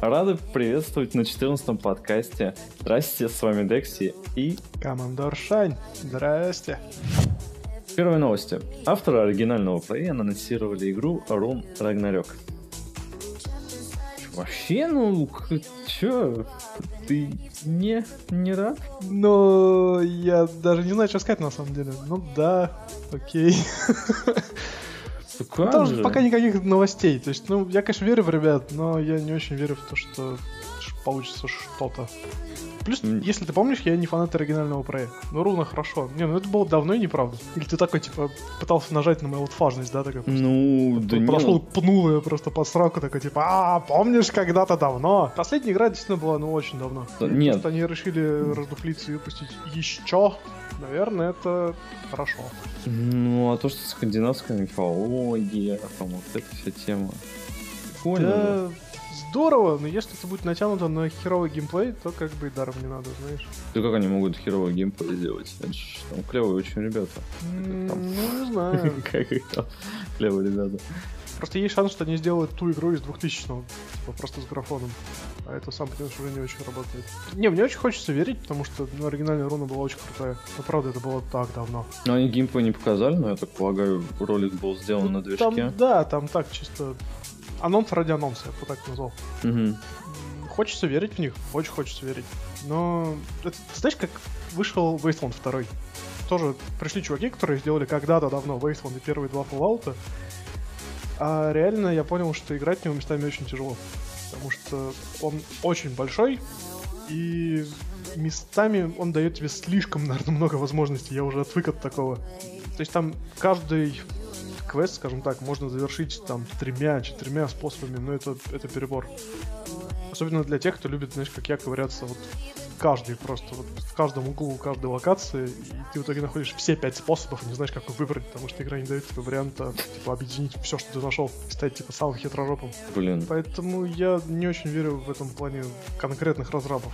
Рады приветствовать на 14-м подкасте. Здрасте, с вами Декси и... Командор Шань. Здрасте. Первые новости. Авторы оригинального плея анонсировали игру Rune Ragnarok. Вообще, ну, чё, ты не, не рад? Ну, я даже не знаю, что сказать на самом деле. Ну да, окей. Ну, как Там же? же пока никаких новостей. То есть, ну, я, конечно, верю в ребят, но я не очень верю в то, что получится что-то. Плюс, М. если ты помнишь, я не фанат оригинального проекта. Ну, руна хорошо. Не, ну это было давно и неправда. Или ты такой, типа, пытался нажать на мою фажность, да, такой просто Ну, да Прошел, нет. пнул ее просто по сроку, такой типа, а, помнишь, когда-то давно? Последняя игра действительно была, ну, очень давно. Да нет. то, что они решили раздуплиться и выпустить еще, наверное, это хорошо. Ну, а то, что скандинавская мифология, там вот эта вся тема. Прикольно, да. Здорово, но если это будет натянуто на херовый геймплей, то как бы и даром не надо, знаешь. Да как они могут херовый геймплей сделать? Это ж там клевые очень ребята. Там? Ну, не знаю. Как их там клевые ребята. Просто есть шанс, что они сделают ту игру из 2000-го, типа просто с графоном. А это, сам понимаешь, уже не очень работает. Не, мне очень хочется верить, потому что ну, оригинальная руна была очень крутая. Но правда, это было так давно. Ну, они геймплей не показали, но я так полагаю, ролик был сделан Ну, на движке. Там, да, там так чисто... Анонс ради анонса, я бы так назвал. М, Хочется верить в них, очень хочется верить. Но, это, знаешь, как вышел Wasteland 2? Тоже пришли чуваки, которые сделали когда-то давно Wasteland и первые два Fallout. А реально я понял, что играть в него местами очень тяжело. Потому что он очень большой, и местами он дает тебе слишком, наверное, много возможностей. Я уже отвык от такого. То есть там каждый квест, скажем так, можно завершить там тремя-четырьмя способами, но это, это перебор. Особенно для тех, кто любит, знаешь, как я, ковыряться вот каждый просто, вот в каждом углу каждой локации, и ты в итоге находишь все пять способов и не знаешь, как выбрать, потому что игра не дает тебе варианта, типа, объединить все, что ты нашел, и стать, типа, самым хитрожопым. Блин. Поэтому я не очень верю в этом плане конкретных разрабов.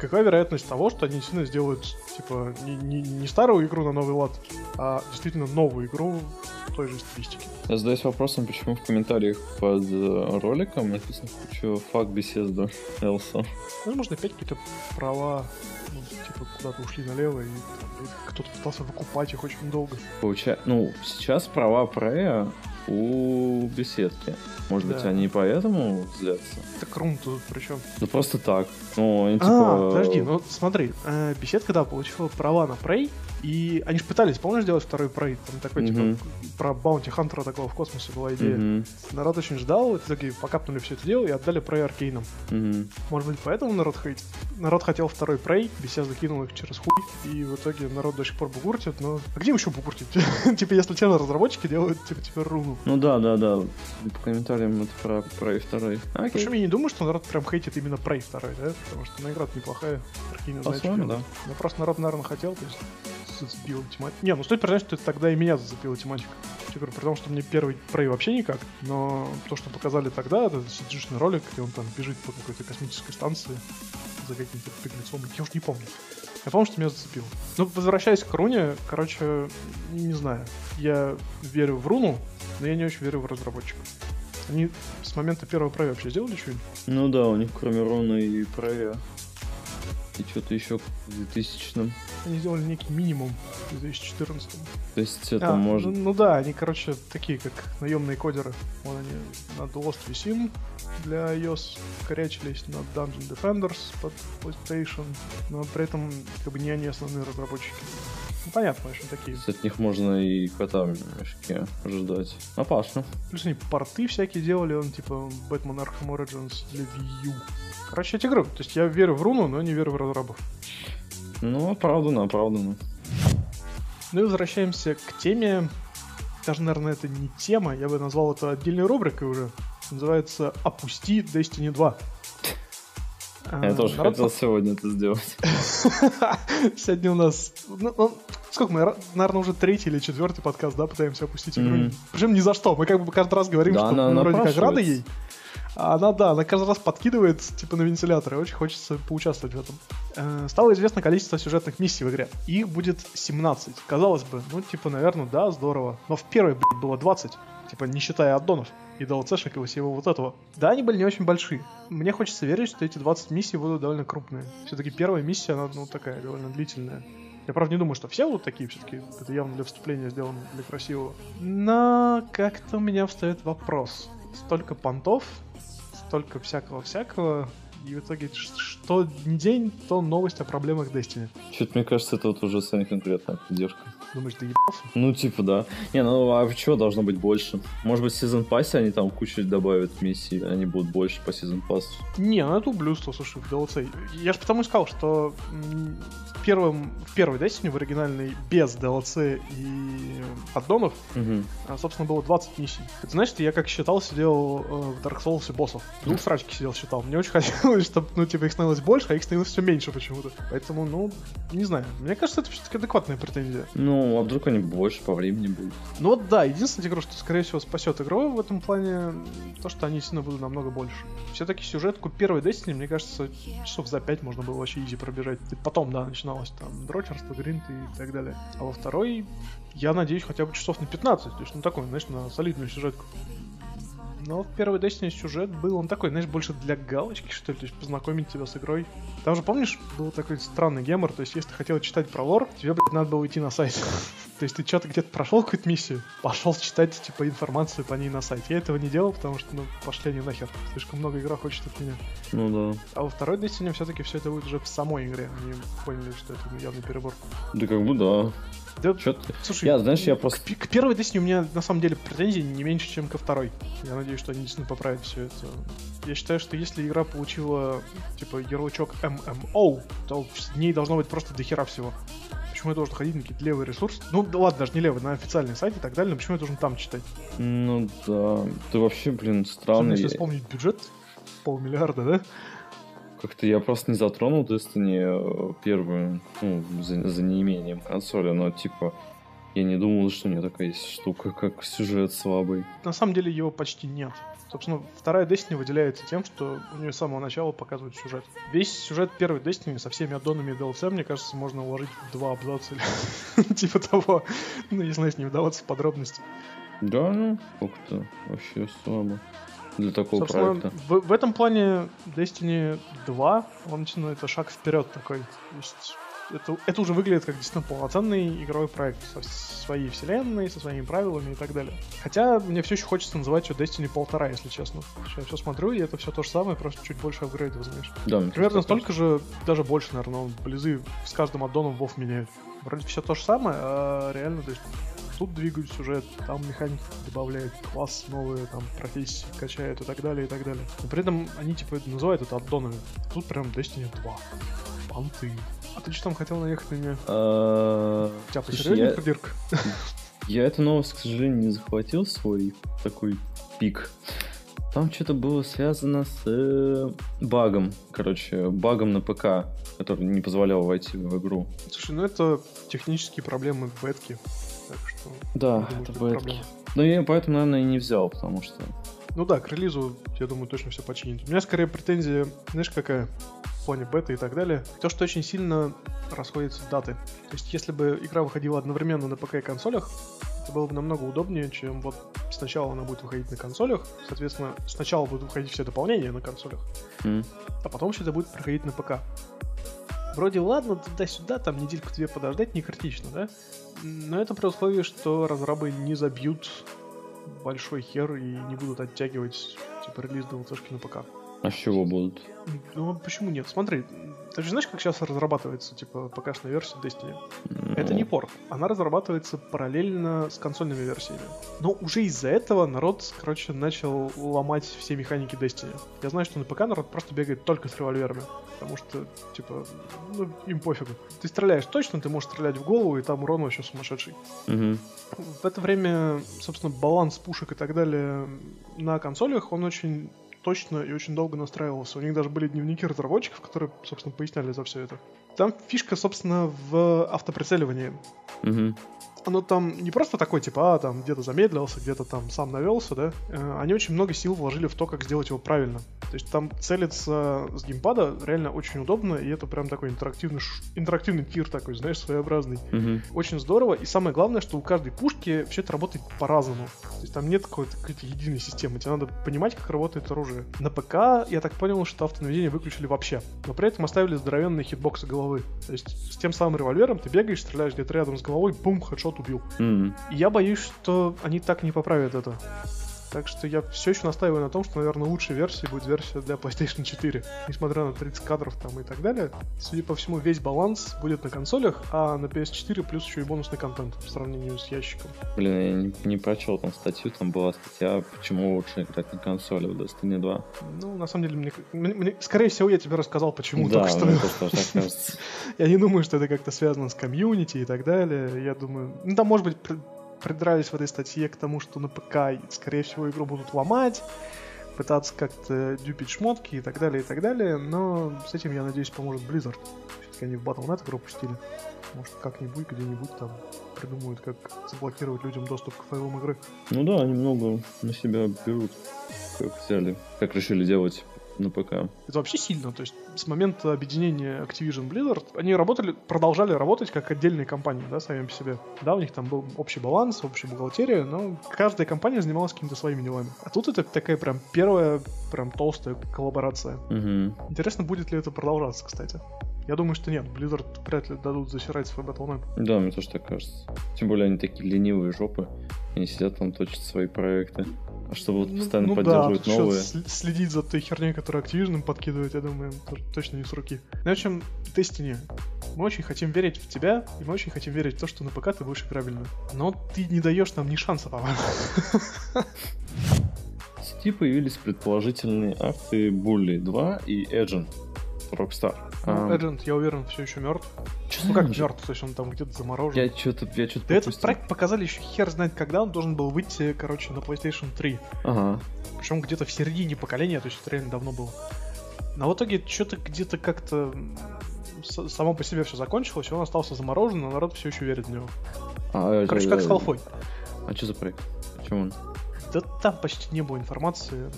Какая вероятность того, что они действительно сделают, типа, не, не- не старую игру на новый лад, а действительно новую игру той же стилистики? Я задаюсь вопросом, почему в комментариях под э, роликом написано кучу фак беседу Элса. Возможно, опять какие-то права, ну, типа, куда-то ушли налево, и, и кто-то пытался выкупать их очень долго. Получа... Ну, сейчас права Прея у беседки. Может быть, Да. они поэтому злятся? Так рун тут причем. Ну, просто так. Ну, они А, типа... подожди, ну смотри, э, беседка, да, получила права на Prey, и они же пытались, помнишь, сделать второй Prey? Там такой, Мгм. типа, про баунти хантера такого в космосе была идея. Мгм, Народ очень ждал, в итоге покапнули все это дело и отдали Prey Аркейнам. мгм. Может быть, поэтому народ хейтит? Народ хотел второй Prey, Bethesda закинул их через хуй, и в итоге народ до сих пор бугуртит, но... А где еще бугуртить? Типа, если честно, разработчики делают, типа, теперь руну. Ну да, да, да. По комментариям это про Prey 2. Окей. Причем я не думаю, что народ прям хейтит именно Prey 2, да? Потому что ну, игра неплохая. Аркейна По-своему, да. Ну, просто народ, наверное, хотел, то есть зацепила тематика. Не, ну стоит признать, что это тогда и меня зацепила тематика. Я говорю, при том, что мне первый Prey вообще никак, но то, что показали тогда, это cg ролик, где он там бежит по какой-то космической станции за каким-то беглецом, я уж не помню. Я помню, что меня зацепило. Ну, возвращаясь к руне, короче, не знаю. Я верю в руну, но я не очень верю в разработчиков. Они с момента первого Prey вообще сделали что-нибудь? Ну да, у них кроме Рона и Прея и что-то еще в 2000 Они сделали некий минимум в 2014 То есть это А, может... ну, ну да, они, короче, такие, как наемные кодеры. Вон они на Lost Sim для iOS корячились, на Dungeon Defenders под PlayStation, но при этом как бы не они основные разработчики. Ну, понятно, общем, такие. От них можно и кота в мешке ожидать. Опасно. Плюс они порты всякие делали, он типа Batman Arkham Origins для Wii U. Короче, эти игры. То есть я верю в руну, но не верю в разрабов. Ну, оправданно, оправданно. Ну и возвращаемся к теме. Даже, наверное, это не тема, я бы назвал это отдельной рубрикой уже. Называется «Опусти Destiny 2». Я А, тоже народ хотел сегодня это сделать. Сегодня у нас... ну, ну, сколько мы, наверное, уже третий или четвертый подкаст, да, пытаемся опустить игру. Мгм. Причем ни за что. Мы как бы каждый раз говорим, Да, что она мы вроде как рады ей. Она, да, она каждый раз подкидывает, типа, на вентилятор, и очень хочется поучаствовать в этом. Э, стало известно количество сюжетных миссий в игре. Их будет 17. Казалось бы, ну, типа, наверное, да, здорово. Но в первой, блядь, было 20. Типа, не считая аддонов и DLC-шек и всего вот этого. Да, они были не очень большие. Мне хочется верить, что эти 20 миссий будут довольно крупные. Все-таки первая миссия, она, ну, такая, довольно длительная. Я, правда, не думаю, что все будут такие, все-таки это явно для вступления сделано, для красивого. Но как-то у меня встает вопрос. Столько понтов, столько всякого-всякого, и в итоге что не день, то новость о проблемах Destiny. Что-то мне кажется, это вот уже самая конкретная поддержка. Думаешь, ты ебался? Ну, типа, да. Не, ну а чего должно быть больше? Может быть, в сезон пассе они там кучу добавят миссий, они будут больше по сезон пассу. Не, ну это ублюдство, слушай, в DLC. Я же потому и сказал, что первом, в первой Destiny, в оригинальной, без DLC и аддонов, угу. собственно, было 20 миссий. Это значит, я как считал, сидел э, в Dark Souls боссов. Двух срачки сидел, считал. Мне очень хотелось, чтобы, ну, типа, их становилось больше, а их становилось все меньше почему-то. Поэтому, ну, не знаю. Мне кажется, это все-таки адекватная претензия. Ну, а вдруг они больше по времени будут? Ну вот да, единственное, игру, что, скорее всего, спасет игру в этом плане, то, что они сильно будут намного больше. Все-таки сюжетку первой Destiny, мне кажется, часов за 5 можно было вообще изи пробежать. И потом, да, начиналось там дрочерство, гринт и так далее. А во второй, я надеюсь, хотя бы часов на 15, то есть, ну, такой, знаешь, на солидную сюжетку. Но в первой Destiny сюжет был, он такой, знаешь, больше для галочки, что ли, то есть познакомить тебя с игрой. Там же, помнишь, был такой странный гемор, то есть если ты хотел читать про лор, тебе, блядь, надо было идти на сайт. то есть ты что-то где-то прошел какую-то миссию, пошел читать, типа, информацию по ней на сайте. Я этого не делал, потому что, ну, пошли они нахер. Слишком много игра хочет от меня. Ну да. А во второй Destiny все-таки все это будет уже в самой игре. Они поняли, что это явный перебор. Да как бы да. Да, Слушай, я, знаешь, я просто... К, к первой Destiny у меня, на самом деле, претензий не меньше, чем ко второй. Я надеюсь, что они действительно поправят все это. Я считаю, что если игра получила, типа, ярлычок MMO, то в ней должно быть просто дохера всего. Почему я должен ходить на какие-то левые ресурсы? Ну, да ладно, даже не левые, на официальный сайт и так далее, но почему я должен там читать? Ну да, ты вообще, блин, странный. Если вспомнить бюджет, полмиллиарда, да? Как-то я просто не затронул Destiny э, первую, ну, за, за неимением консоли, но типа я не думал, что у нее такая есть штука, как сюжет слабый. На самом деле его почти нет. Собственно, вторая Destiny выделяется тем, что у нее с самого начала показывают сюжет. Весь сюжет первой Destiny со всеми аддонами и DLC, мне кажется, можно уложить в два абзаца типа того. Ну, если, знаешь, не вдаваться в подробности. Да, ну, сколько-то вообще слабо для такого Собственно, проекта. В, в этом плане Destiny 2, он ну, это шаг вперед такой. То есть это, это уже выглядит как действительно полноценный игровой проект со своей вселенной, со своими правилами и так далее. Хотя мне все еще хочется называть его Destiny полтора, если честно. Я все смотрю, и это все то же самое, просто чуть больше апгрейдов, знаешь. Да, Примерно столько же, даже больше, наверное, близы с каждым аддоном Вов меняют. Вроде все то же самое, а реально, то есть тут двигают сюжет, там механики добавляют, класс новые, там профессии качают и так далее, и так далее. Но при этом они типа называют это аддонами. Тут прям Destiny 2. Понты. А ты что там хотел наехать на меня? А, У тебя посерьезнее придирка? Я эту новость, к сожалению, не захватил свой такой пик. Там что-то было связано с э, багом, короче, багом на ПК, который не позволял войти в игру. Слушай, ну это технические проблемы в бетке. Так что, да, думаю, это бетки. Но я поэтому, наверное, и не взял, потому что... Ну да, к релизу, я думаю, точно все починит. У меня скорее претензия, знаешь, какая? В плане бета и так далее. То, что очень сильно расходятся даты. То есть, если бы игра выходила одновременно на ПК и консолях, это было бы намного удобнее, чем вот сначала она будет выходить на консолях, соответственно, сначала будут выходить все дополнения на консолях, mm. а потом все это будет проходить на ПК. Вроде ладно, туда-сюда, там недельку-две подождать не критично, да? Но это при условии, что разрабы не забьют большой хер и не будут оттягивать типа релиз DLC на ПК. А с чего будут? Ну, почему нет? Смотри, ты же знаешь, как сейчас разрабатывается, типа, ПК-шная версия Destiny? No. Это не порт. Она разрабатывается параллельно с консольными версиями. Но уже из-за этого народ, короче, начал ломать все механики Destiny. Я знаю, что на ПК народ просто бегает только с револьверами. Потому что, типа, ну, им пофигу. Ты стреляешь точно, ты можешь стрелять в голову, и там урон вообще сумасшедший. Mm-hmm. В это время, собственно, баланс пушек и так далее на консолях, он очень точно и очень долго настраивался. У них даже были дневники разработчиков, которые, собственно, поясняли за все это. Там фишка, собственно, в автоприцеливании. Угу. Оно там не просто такой, типа, а, там где-то замедлился, где-то там сам навелся, да. Э, они очень много сил вложили в то, как сделать его правильно. То есть там целиться с геймпада реально очень удобно, и это прям такой интерактивный, интерактивный тир такой, знаешь, своеобразный. Мгм. Очень здорово, и самое главное, что у каждой пушки все это работает по-разному. То есть там нет какой-то, какой-то единой системы, тебе надо понимать, как работает оружие. На ПК я так понял, что автонаведение выключили вообще, но при этом оставили здоровенные хитбоксы головы. То есть с тем самым револьвером ты бегаешь, стреляешь где-то рядом с головой, бум, хедшот убил. И я боюсь, что они так не поправят это. Так что я все еще настаиваю на том, что, наверное, лучшей версией будет версия для PlayStation 4. Несмотря на 30 кадров там и так далее, судя по всему, весь баланс будет на консолях, а на PS4 плюс еще и бонусный контент в сравнении с ящиком. Блин, я не, не прочел там статью, там была статья, почему лучше играть на консоли в Destiny 2. Ну, на самом деле, мне, мне- мне- скорее всего, я тебе рассказал, почему да, только что. мне тоже так кажется. Я не думаю, что это как-то связано с комьюнити и так далее. Я думаю, ну там, может быть, придрались в этой статье к тому, что на ПК, скорее всего, игру будут ломать, пытаться как-то дюпить шмотки и так далее, и так далее. Но с этим, я надеюсь, поможет Blizzard. Все-таки они в Battle.net игру пустили. Может, как-нибудь, где-нибудь там придумают, как заблокировать людям доступ к файлам игры. Ну да, они много на себя берут, как взяли, как решили делать на ПК. Это вообще сильно. То есть с момента объединения Activision Blizzard они работали, продолжали работать как отдельные компании, да, сами по себе. Да, у них там был общий баланс, общая бухгалтерия, но каждая компания занималась какими-то своими делами. А тут это такая прям первая, прям толстая коллаборация. Угу. Интересно, будет ли это продолжаться, кстати. Я думаю, что нет. Blizzard вряд ли дадут засирать свой Battle.net. Да, мне тоже так кажется. Тем более они такие ленивые жопы. Они сидят там, точат свои проекты. А чтобы вот Ну- постоянно ну да, поддерживать ещё новые. сл- следить за той херней, которую Activision подкидывает, я думаю, точно не с руки. Ну, в общем, Destiny. Мы очень хотим верить в тебя, и мы очень хотим верить в то, что на ПК ты будешь правильно. Но ты не даешь нам ни шанса, по-моему. В сети появились предположительные акты Bully 2 и Agent Rockstar. Ну, А, я уверен, все еще мертв. Ну как значит? мертв, то есть он там где-то заморожен. Я что-то, я что-то Да этот проект показали еще хер знает когда, он должен был выйти, короче, на PlayStation 3. Ага. Причем где-то в середине поколения, то есть это реально давно было. Но в итоге что-то где-то как-то само по себе все закончилось, и он остался заморожен, но народ все еще верит в него. А, Короче, э, как с Half-Life. А что за проект? О чем он? Да там почти не было информации.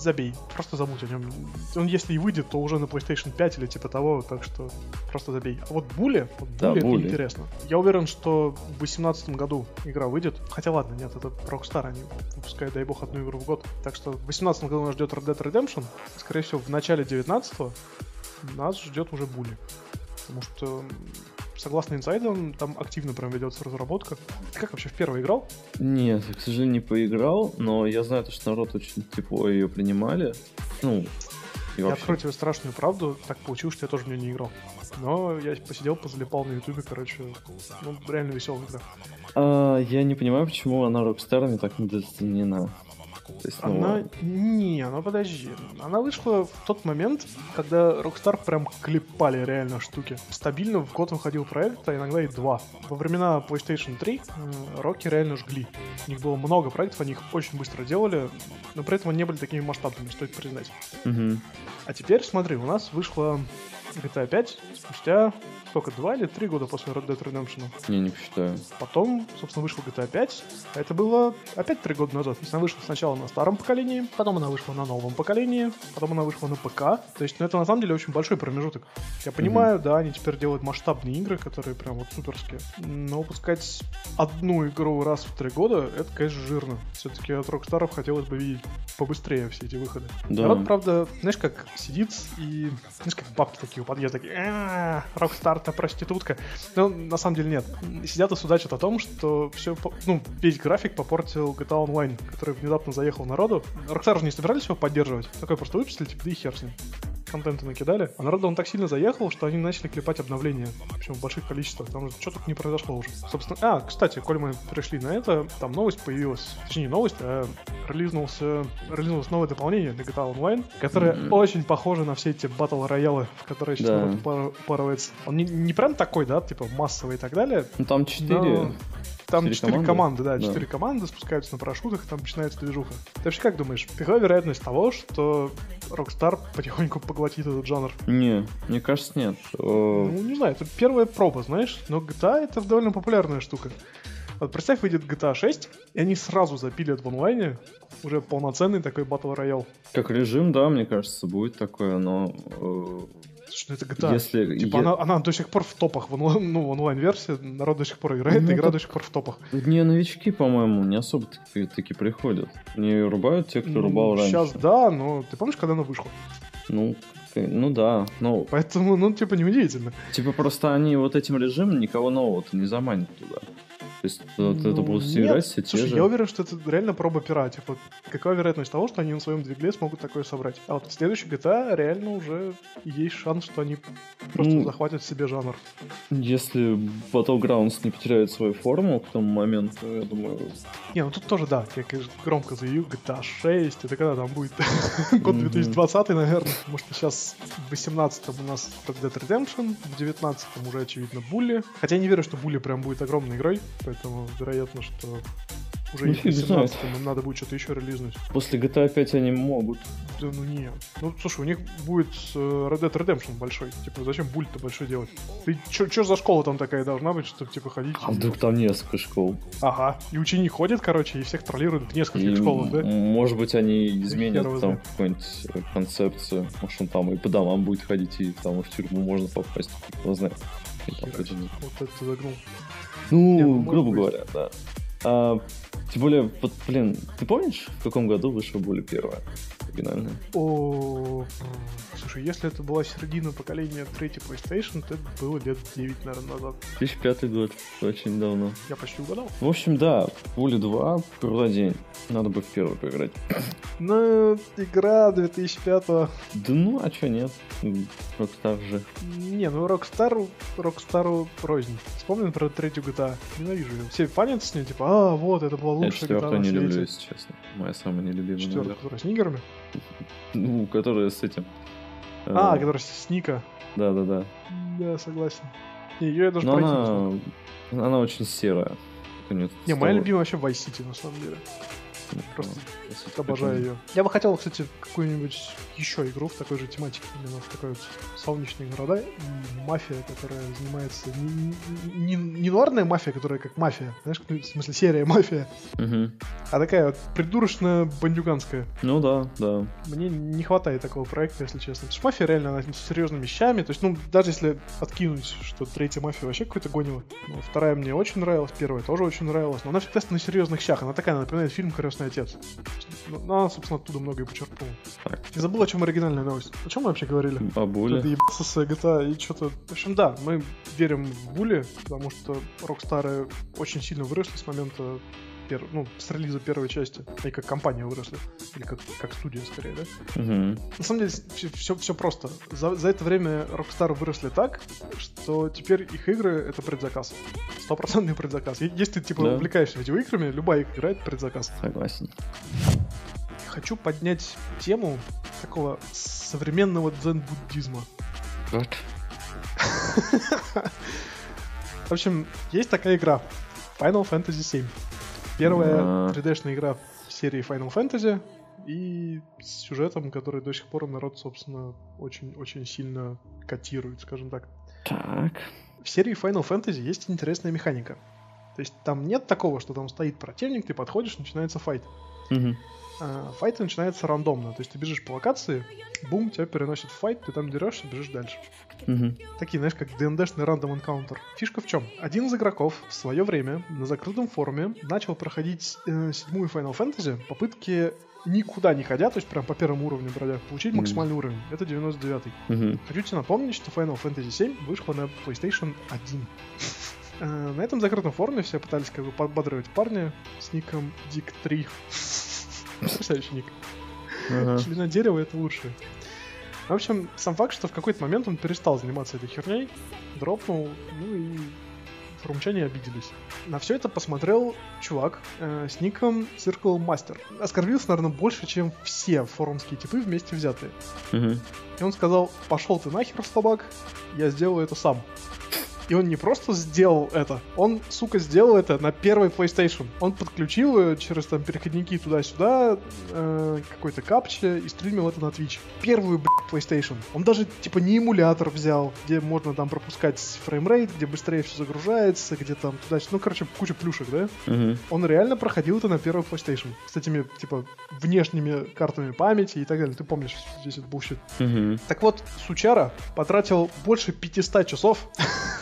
Забей, просто забудь о нем. Он если и выйдет, то уже на PlayStation 5 или типа того, так что просто забей. А вот Були, вот Да, Були это Bully. интересно. Я уверен, что в 2018 году игра выйдет. Хотя ладно, нет, это Rockstar, они выпускают, дай бог, одну игру в год. Так что в 2018 году нас ждет Red Dead Redemption. Скорее всего, в начале 19 нас ждет уже Були. Потому что, согласно инсайдам, там активно прям ведется разработка. Ты как вообще в первый играл? Нет, я, к сожалению, не поиграл, но я знаю, то, что народ очень тепло ее принимали. Ну, и Я вообще. открою тебе страшную правду, так получилось, что я тоже в нее не играл. Но я посидел, позалипал на ютубе, короче, ну, реально веселая игра. А, я не понимаю, почему она не так недооценена. То есть, ну, Она... Не, ну подожди. Она вышла в тот момент, когда Rockstar прям клепали реально штуки. Стабильно в год выходил проект, а иногда и два. Во времена PlayStation 3 э, Роки реально жгли. У них было много проектов, они их очень быстро делали, но при этом они не были такими масштабными, стоит признать. мгм. А теперь, смотри, у нас вышла GTA 5 спустя сколько, два или три года после Red Dead Redemption. Не, не посчитаю. Потом, собственно, вышла GTA 5. А это было опять три года назад. То есть она вышла сначала на старом поколении, потом она вышла на новом поколении, потом она вышла на ПК. То есть, ну, это на самом деле очень большой промежуток. Я понимаю, да, они теперь делают масштабные игры, которые прям вот суперские. Но выпускать одну игру раз в три года, это, конечно, жирно. Все-таки от Рокстаров хотелось бы видеть побыстрее все эти выходы. Да. Народ, правда, знаешь, как сидит и, знаешь, как бабки такие у подъезда, такие, «А, Рокстар-то проститутка. Но на самом деле нет. Сидят и судачат о том, что все, ну, весь график попортил GTA Online, который внезапно заехал народу. Rockstar же не собирались его поддерживать. Такой просто выпустили, типа, да и хер с ним. Контента накидали. А народу он так сильно заехал, что они начали клепать обновления. Причем в больших количествах. Там что тут не произошло уже. Собственно, а, кстати, коль мы пришли на это, там новость появилась. Точнее, не новость, а релизнулся, релизнулось новое дополнение для GTA Online, которое Мгм. очень похоже на все эти батл роялы, в которые сейчас Да. народ упар- упарывается. Он не, не прям такой, да, типа массовый и так далее. Ну там четыре. Но Там Четыре команды? команды, да, Да. четыре команды спускаются на парашютах, там начинается движуха. Ты вообще как думаешь, какова вероятность того, что Rockstar потихоньку поглотит этот жанр? Не, мне кажется, нет. Э, Ну, не знаю, это первая проба, знаешь, но GTA это довольно популярная штука. Вот представь, выйдет GTA 6, и они сразу запилят в онлайне уже полноценный такой батл роял. Как режим, да, мне кажется, будет такое, но... Э, что это GTA? Если... Типа я... она, она до сих пор в топах, в онлайн, ну, в онлайн-версии, народ до сих пор играет, ну, игра это... до сих пор в топах. Не новички, по-моему, не особо таки, таки приходят. Не рубают те, кто ну, рубал раньше. Сейчас да, но ты помнишь, когда она вышла? Ну, ну да, ну... Поэтому, ну, типа, неудивительно. Типа, просто они вот этим режимом никого нового не заманят туда. То есть ну, это будут все играть все те Слушай, же. я уверен, что это реально проба пера. Типа, какая вероятность того, что они на своем двигле смогут такое собрать? А вот в следующий GTA реально уже есть шанс, что они просто ну, захватят себе жанр. Если Battlegrounds не потеряет свою форму к тому моменту, я думаю... Не, ну тут тоже, да, я, конечно, громко заявил, GTA 6, это когда там будет? Год 2020, наверное, что сейчас в 18 у нас Red Dead Redemption, в 19 уже, очевидно, Булли. Хотя я не верю, что Булли прям будет огромной игрой, поэтому вероятно, что уже ну, и 17 им надо будет что-то еще релизнуть. После GTA 5 они могут. Да ну не. Ну слушай, у них будет э, Red Dead Redemption большой. Типа, зачем бульт-то большой делать? Ты чё, за школа там такая должна быть, чтобы типа ходить? А вдруг там несколько школ? Ага. И ученик ходит, короче, и всех троллируют в нескольких и, школах, да? Может быть, они изменят там какую-нибудь э, концепцию. Может, он там и по домам будет ходить, и там в тюрьму можно попасть. Кто знает. Вот это загнул. Ну, грубо говоря, да. А, тем более, вот, блин, ты помнишь, в каком году вышла Буля первая? оригинальная? О, слушай, если это была середина поколения третьей PlayStation, то это было лет 9, наверное, назад. 2005 год, очень давно. Я почти угадал. В общем, да, Пули 2, крутой день. Надо бы в первый поиграть. Ну, игра 2005 Да ну, а чё нет? Rockstar же. Не, ну Rockstar, Rockstar рознь. Вспомним про третью GTA. Ненавижу ее. Все панят с ней, типа, а, вот, это была лучшая GTA Я не люблю, если честно. Моя самая нелюбимая. Четвертая, которая с нигерами? Ну, которая с этим. А, э... которая с Ника. Да, да, да. Да, согласен. Ее я даже Но она... она очень серая. Не, моя любимая вообще Vice City, на самом деле. Просто обожаю ее. Я бы хотел, кстати, какую-нибудь еще игру в такой же тематике, именно в такой вот солнечные города и мафия, которая занимается не, не, не нуарная мафия, которая как мафия, знаешь, в смысле серия мафия, угу. а такая вот придурочная бандюганская. Ну да, да. Мне не хватает такого проекта, если честно. Потому что мафия реально она с серьезными вещами, то есть, ну, даже если откинуть, что третья мафия вообще какой-то гонила, ну, вторая мне очень нравилась, первая тоже очень нравилась, но она всегда на серьезных щах, она такая, она напоминает фильм «Крестный отец». Ну, она, собственно, оттуда многое почерпнула. Так. Я забыл, о чем оригинальная новость. О чем мы вообще говорили? О Буле. Это ебаться с GTA и что-то... В общем, да, мы верим в Буле, потому что Рокстары очень сильно выросли с момента пер... ну, с релиза первой части. И как компания выросли. Или как, как студия, скорее, да? Угу. На самом деле, все, все просто. За, за это время Rockstar выросли так, что теперь их игры — это предзаказ. Стопроцентный предзаказ. Если ты, типа, да. увлекаешься видеоиграми, любая игра — это предзаказ. Согласен. Хочу поднять тему такого современного дзен-буддизма. Вот. В общем, есть такая игра Final Fantasy VII. Первая 3D-шная игра в серии Final Fantasy и с сюжетом, который до сих пор народ, собственно, очень-очень сильно котирует, скажем так. Так. В серии Final Fantasy есть интересная механика. То есть там нет такого, что там стоит противник, ты подходишь, начинается файт. Угу. А, файт начинается рандомно. То есть ты бежишь по локации, бум, тебя переносит в файт, ты там дерешься, бежишь дальше. Угу. Такие, знаешь, как ДНДшный рандом энкаунтер. Фишка в чем? Один из игроков в свое время на закрытом форуме начал проходить э, седьмую Final Fantasy попытки никуда не ходя, то есть прям по первому уровню бродя, получить максимальный mm. уровень. Это 99-й. Mm-hmm. Хочу тебе напомнить, что Final Fantasy 7 вышла на PlayStation 1. Э, на этом закрытом форуме все пытались как бы подбадривать парня с ником Dick3. Потрясающий ник. Члена дерева это лучше. В общем, сам факт, что в какой-то момент он перестал заниматься этой херней, дропнул, ну и форумчане обиделись. На все это посмотрел чувак э, с ником Circle Master. Оскорбился, наверное, больше, чем все форумские типы вместе взятые. Угу. И он сказал, пошел ты нахер, слабак, я сделаю это сам. И он не просто сделал это, он, сука, сделал это на первой PlayStation. Он подключил ее через там переходники туда-сюда, э, какой-то capture и стримил это на Twitch. Первую, блядь, PlayStation. Он даже, типа, не эмулятор взял, где можно там пропускать фреймрейт, где быстрее все загружается, где там туда. Ну, короче, куча плюшек, да? Мгм. Он реально проходил это на первой PlayStation. С этими, типа, внешними картами памяти и так далее. Ты помнишь здесь это bullshit. Мгм. Так вот, Сучара потратил больше 500 часов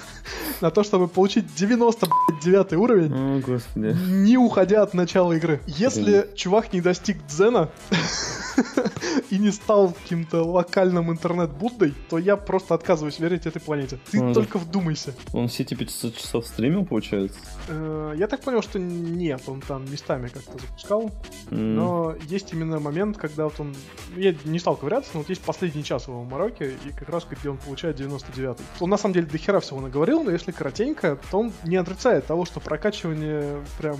на то, чтобы получить 99 уровень, О, господи. не уходя от начала игры. Если чувак не достиг дзена и не стал каким-то локальным интернет-буддой, то я просто отказываюсь верить этой планете. Ты да. только вдумайся. Он все эти 500 часов стримил, получается? Э, Я так понял, что нет, он там местами как-то запускал. Но есть именно момент, когда вот он... Я не стал ковыряться, но вот есть последний час в его Мароке, и как раз где он получает 99 Он на самом деле до хера всего наговорил, но если коротенько, то он не отрицает того, что прокачивание прям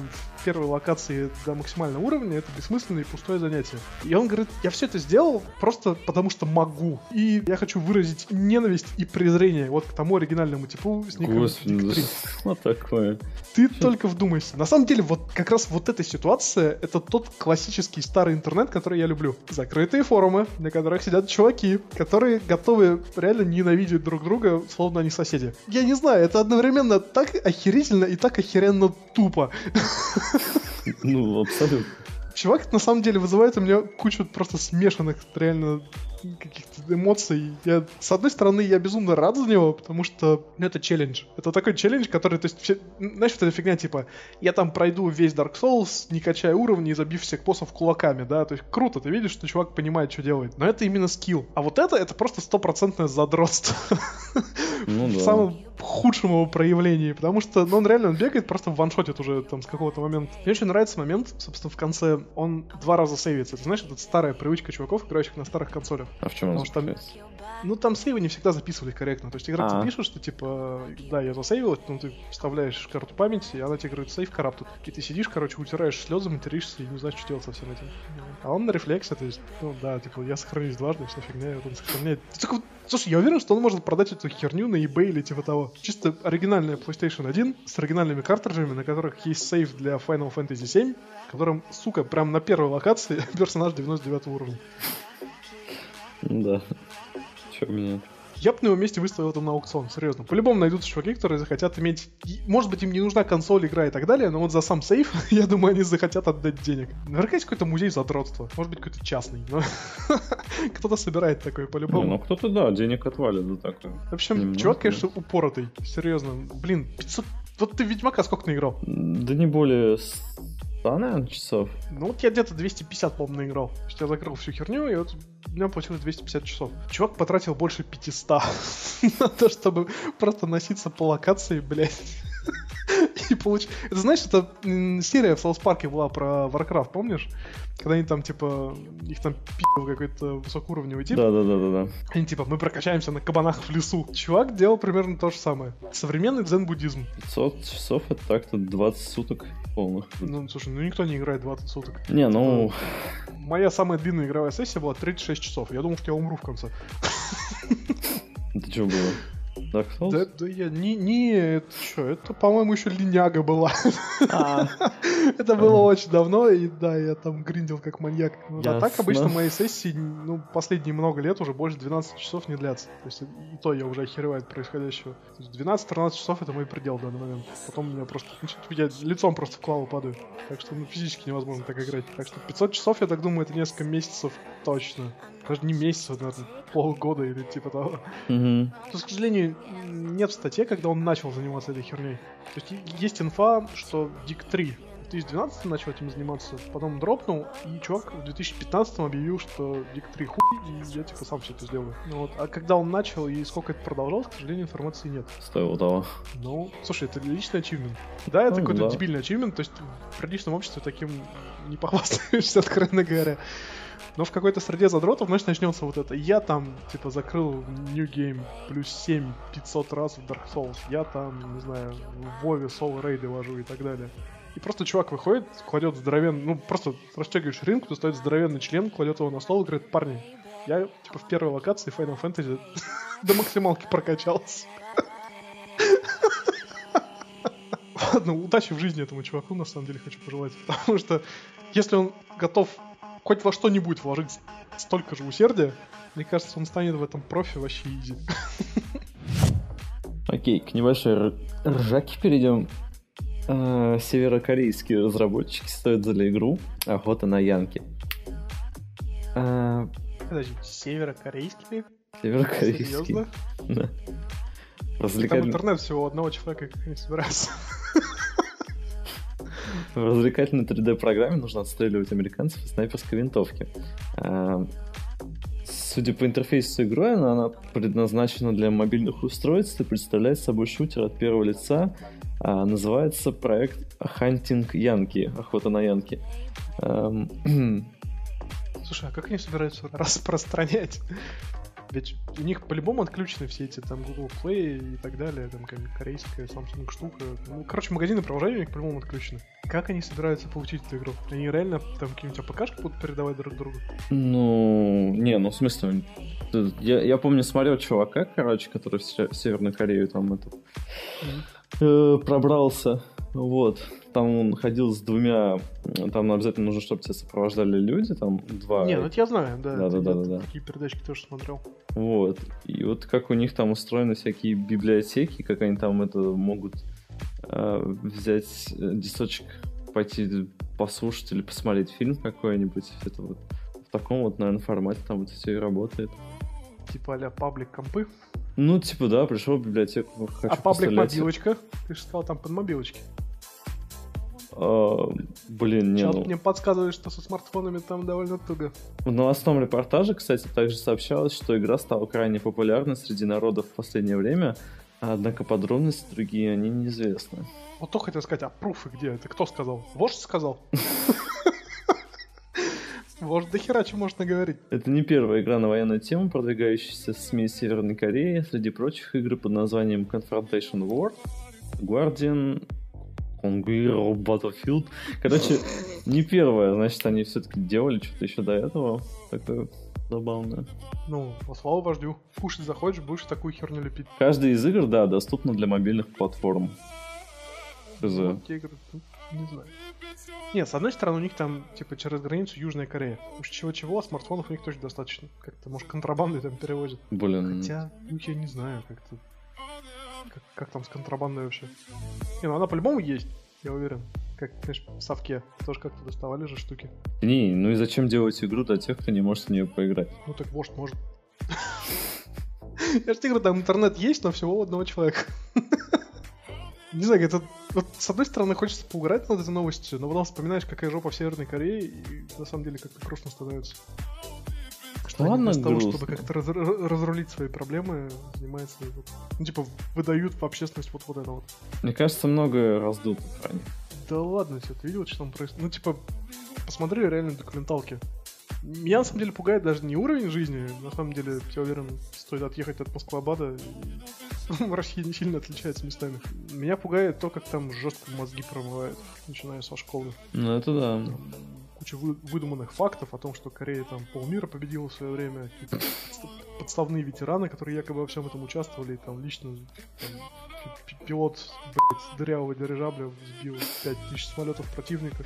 первой локации до максимального уровня это бессмысленное и пустое занятие. И он говорит, я все это сделал просто потому что могу. И я хочу выразить ненависть и презрение вот к тому оригинальному типу с ником Господи, Dick да 3. что такое? Ты только вдумайся. На самом деле, вот как раз вот эта ситуация, это тот классический старый интернет, который я люблю. Закрытые форумы, на которых сидят чуваки, которые готовы реально ненавидеть друг друга, словно они соседи. Я не знаю, это одновременно так охерительно и так охеренно тупо. Ну, абсолютно. Чувак, на самом деле, вызывает у меня кучу просто смешанных, реально каких-то эмоций. Я, с одной стороны, я безумно рад за него, потому что ну, это челлендж. Это такой челлендж, который, то есть, все, знаешь, вот эта фигня, типа, я там пройду весь Dark Souls, не качая уровни и забив всех боссов кулаками, да, то есть круто, ты видишь, что чувак понимает, что делает. Но это именно скилл. А вот это, это просто стопроцентное задротство. Ну В да. самом худшем его проявлении, потому что, ну, он реально, он бегает, просто ваншотит уже там с какого-то момента. Мне очень нравится момент, собственно, в конце, он два раза сейвится. Ты знаешь, это старая привычка чуваков, играющих на старых консолях. А в чем он там-? Ну, там сейвы не всегда записывали корректно. То есть игра А. тебе пишет, что типа, да, я засейвил, ну ты вставляешь карту памяти, и она тебе говорит, сейв караптут. И ты сидишь, короче, утираешь слезы, материшься и не знаешь, что делать со всем этим. А он на рефлексе, то есть, ну да, типа, я сохранюсь дважды, вся фигня, и вот он сохраняет. Ты такой, Слушай, я уверен, что он может продать эту херню на eBay или типа того. Чисто оригинальная PlayStation 1 с оригинальными картриджами, на которых есть сейв для Final Fantasy 7, которым, сука, прям на первой локации персонаж 99 уровня. Да. Че меня? Я бы на его месте выставил это на аукцион, серьезно. По-любому найдутся чуваки, которые захотят иметь... Может быть, им не нужна консоль, игра и так далее, но вот за сам сейф, я думаю, они захотят отдать денег. Наверняка есть какой-то музей задротства. Может быть, какой-то частный, но... Кто-то собирает такое, Не, по-любому. ну кто-то, да, денег отвалит за такое. В общем, немного, чувак, конечно, упоротый. Серьезно. Блин, 500... Вот ты Ведьмака сколько наиграл? Да не более 100, наверное, часов. Ну вот я где-то 250, по-моему, наиграл. То есть я закрыл всю херню, и вот у меня получилось 250 часов. Чувак потратил больше 500 на то, чтобы просто носиться по локации, блядь. И получ... Это знаешь, это серия в South Парке была про Warcraft, помнишь? Когда они там, типа, их там пи***л какой-то высокоуровневый тип. Да, да, да, да, да. Они типа, мы прокачаемся на кабанах в лесу. Чувак делал примерно то же самое. Современный дзен-буддизм. 500 часов это так-то 20 суток полных. Ну, слушай, ну никто не играет 20 суток. Не, ну, Моя самая длинная игровая сессия была 36 часов. Я думал, что я умру в конце. это что было? Dark Souls? Да, да я не, не, это что, это, по-моему, еще линяга была. А, это было очень давно, и да, я там гриндил как маньяк. Ну, а так обычно мои сессии, ну, последние много лет уже больше 12 часов не длятся. То есть и то я уже охереваю от происходящего. То есть 12-13 часов это мой предел в данный момент. Потом у меня просто, я лицом просто в клаву падаю. Так что ну, физически невозможно так играть. Так что 500 часов, я так думаю, это несколько месяцев точно. Даже не месяцев, наверное, полгода или типа того. мгм. Тут, к сожалению, нет в статье, когда он начал заниматься этой херней. То есть есть инфа, что Дик 3 в 2012 начал этим заниматься, потом дропнул, и чувак в 2015 объявил, что Дик 3 хуй, и я типа сам все это сделаю. Ну вот. А когда он начал и сколько это продолжалось, к сожалению, информации нет. Стоило того. Ну, слушай, это личный ачивмент. Да, это Ну, какой-то да. дебильный ачивмент, то есть в приличном обществе таким не похвастаешься, откровенно говоря. Но в какой-то среде задротов, знаешь, начнется вот это. Я там, типа, закрыл New Game плюс 7 500 раз в Dark Souls. Я там, не знаю, в Вове соло рейды вожу и так далее. И просто чувак выходит, кладет здоровенный, ну, просто расстегиваешь ринг, достает здоровенный член, кладет его на стол и говорит, парни, я, типа, в первой локации Final Fantasy до максималки прокачался. Ладно, удачи в жизни этому чуваку, на самом деле, хочу пожелать. Потому что если он готов хоть во что-нибудь вложить столько же усердия, мне кажется, он станет в этом профи вообще изи. Окей, к небольшой ржаке перейдем. А, северокорейские разработчики стоят за игру «Охота на Янки». А, Подожди, северокорейские? Северокорейские. Серьезно? Да. Развлекательный... Там интернет всего одного человека, как не собирается. В развлекательной 3D-программе нужно отстреливать американцев из снайперской винтовки. А, судя по интерфейсу игры, она, она предназначена для мобильных устройств и представляет собой шутер от первого лица. А, называется проект Hunting Янки, охота на Янки. Слушай, а как они собираются распространять ведь у них по-любому отключены все эти там Google Play и так далее, там корейская Samsung штука. Ну, короче, магазины приложений у них по-любому отключены. Как они собираются получить эту игру? Они реально там какие-нибудь АПКшки будут передавать друг другу? Ну, не, ну в смысле, я, я помню, смотрел чувака, короче, который в Северную Корею там это, mm-hmm. э, пробрался, вот там он ходил с двумя, там обязательно нужно, чтобы тебя сопровождали люди, там два. Не, ну это я знаю, да. Да, да, да, да, Такие передачки тоже смотрел. Вот. И вот как у них там устроены всякие библиотеки, как они там это могут э, взять дисочек, пойти послушать или посмотреть фильм какой-нибудь. Это вот в таком вот, наверное, формате там это все и работает. Типа а паблик компы? Ну, типа, да, пришел в библиотеку. Хочу а паблик мобилочка? Ты же сказал там под мобилочки. А, блин, не, ну... мне подсказывает, что со смартфонами там довольно туго. В новостном репортаже, кстати, также сообщалось, что игра стала крайне популярной среди народов в последнее время, однако подробности другие, они неизвестны. Вот то хотел сказать, а пруфы где? Это кто сказал? Вождь сказал? Вождь до хера что можно говорить. Это не первая игра на военную тему, продвигающаяся в СМИ Северной Кореи. Среди прочих игр под названием Confrontation War, Guardian Conqueror Battlefield. Короче, не первое, значит, они все-таки делали что-то еще до этого. Такое забавное. Ну, во славу вождю. Кушать заходишь, будешь такую херню лепить. Каждая из игр, да, доступна для мобильных платформ. ХЗ. Ну, игры, не знаю. Нет, с одной стороны, у них там, типа, через границу Южная Корея. Уж чего-чего, а смартфонов у них точно достаточно. Как-то, может, контрабандой там перевозят. Блин. Хотя, ну, я не знаю, как-то как, как там с контрабандой вообще? Не, ну она по-любому есть, я уверен. Как, знаешь, в совке. Тоже как-то доставали же штуки. Не, ну и зачем делать игру для тех, кто не может в нее поиграть? Ну так вождь может. Я же тебе говорю, там интернет есть, но всего у одного человека. Не знаю, это вот с одной стороны хочется поугарать над этой новостью, но потом вспоминаешь, какая жопа в Северной Корее, и на самом деле как-то грустно становится. Ладно, вместо того, чтобы как-то раз, разрулить свои проблемы, занимается, вот, ну, типа, выдают в общественность вот, вот это вот. Мне кажется, много раздуто про них. Да ладно, ты видел, что там происходит? Ну, типа, посмотри реально документалки. Меня на самом деле пугает даже не уровень жизни. На самом деле, я уверен, стоит отъехать от Москва-Бада. И... Россия не сильно отличается местами. Меня пугает то, как там жестко мозги промывают, начиная со школы. Ну, это да. Куча вы, выдуманных фактов о том, что Корея там полмира победила в свое время, подставные ветераны, которые якобы во всем этом участвовали, там лично там, пилот блядь, дырявого дирижабля сбил 5000 самолетов противника.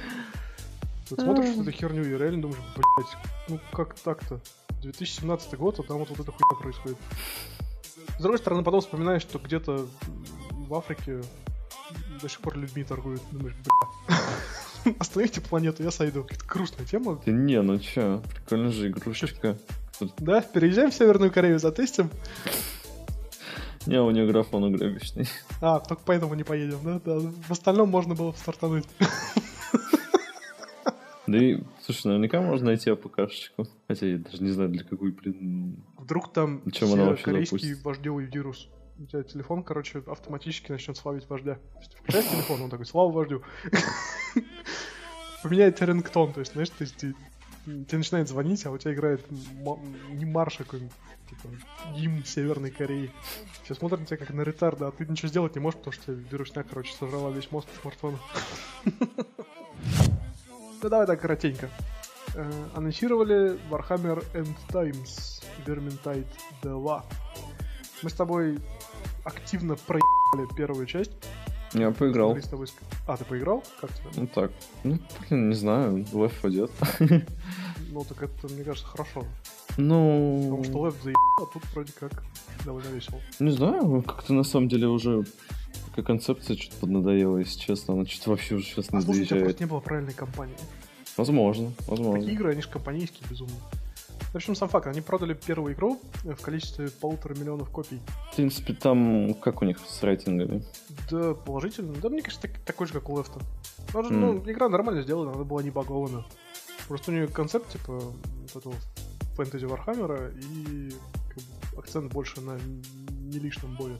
Ты смотришь эту херню и реально думаешь, блядь, ну как так-то? 2017 год, а там вот, вот эта хуйня происходит. С другой стороны, потом вспоминаешь, что где-то в Африке до сих пор людьми торгуют. Думаешь, бля. Остановите планету, я сойду. Это грустная тема. Не, ну чё, прикольно же игрушечка. Да, переезжаем в Северную Корею, затестим. Не, у нее графон угребищный. А, только поэтому не поедем, да? да. В остальном можно было стартануть. Да и, слушай, наверняка можно найти АПКшечку. Хотя я даже не знаю, для какой, блин... Вдруг там Чем она вообще корейский запустит? вождевый вирус. У тебя телефон, короче, автоматически начнет славить вождя. То есть включаешь телефон, он такой, слава вождю. Поменяется рингтон, то есть, знаешь, есть ты, тебе начинает звонить, а у тебя играет не марш, а какой-нибудь типа, гимн Северной Кореи. Все смотрят на тебя как на ретарда, а ты ничего сделать не можешь, потому что вирусня, короче, сожрала весь мозг смартфона. Ну давай так коротенько. Э, анонсировали Warhammer End Times Vermintide 2. Мы с тобой активно проебали первую часть. Я поиграл. С тобой А, ты поиграл? Как тебе? Ну так. Ну, блин, не знаю, 4 Dead. Ну, так это, мне кажется, хорошо. Ну, Потому что Left заеб, а тут вроде как довольно весело. не знаю, как-то на самом деле уже такая концепция что-то поднадоела, если честно. Она что-то вообще уже сейчас не Возможно, у тебя просто не было правильной компании. Возможно, Такие возможно. игры, они же компанейские безумно. В общем, сам факт, они продали первую игру в количестве полутора миллионов копий. В принципе, там как у них с рейтингами? Да, положительно. Да, мне кажется, так- такой же, как у Left'а. Ну, М. ну, игра нормально сделана, она была не багована. Просто у нее концепт, типа, вот этого фэнтези Warhammer'а и как бы, акцент больше на не лишнем бое,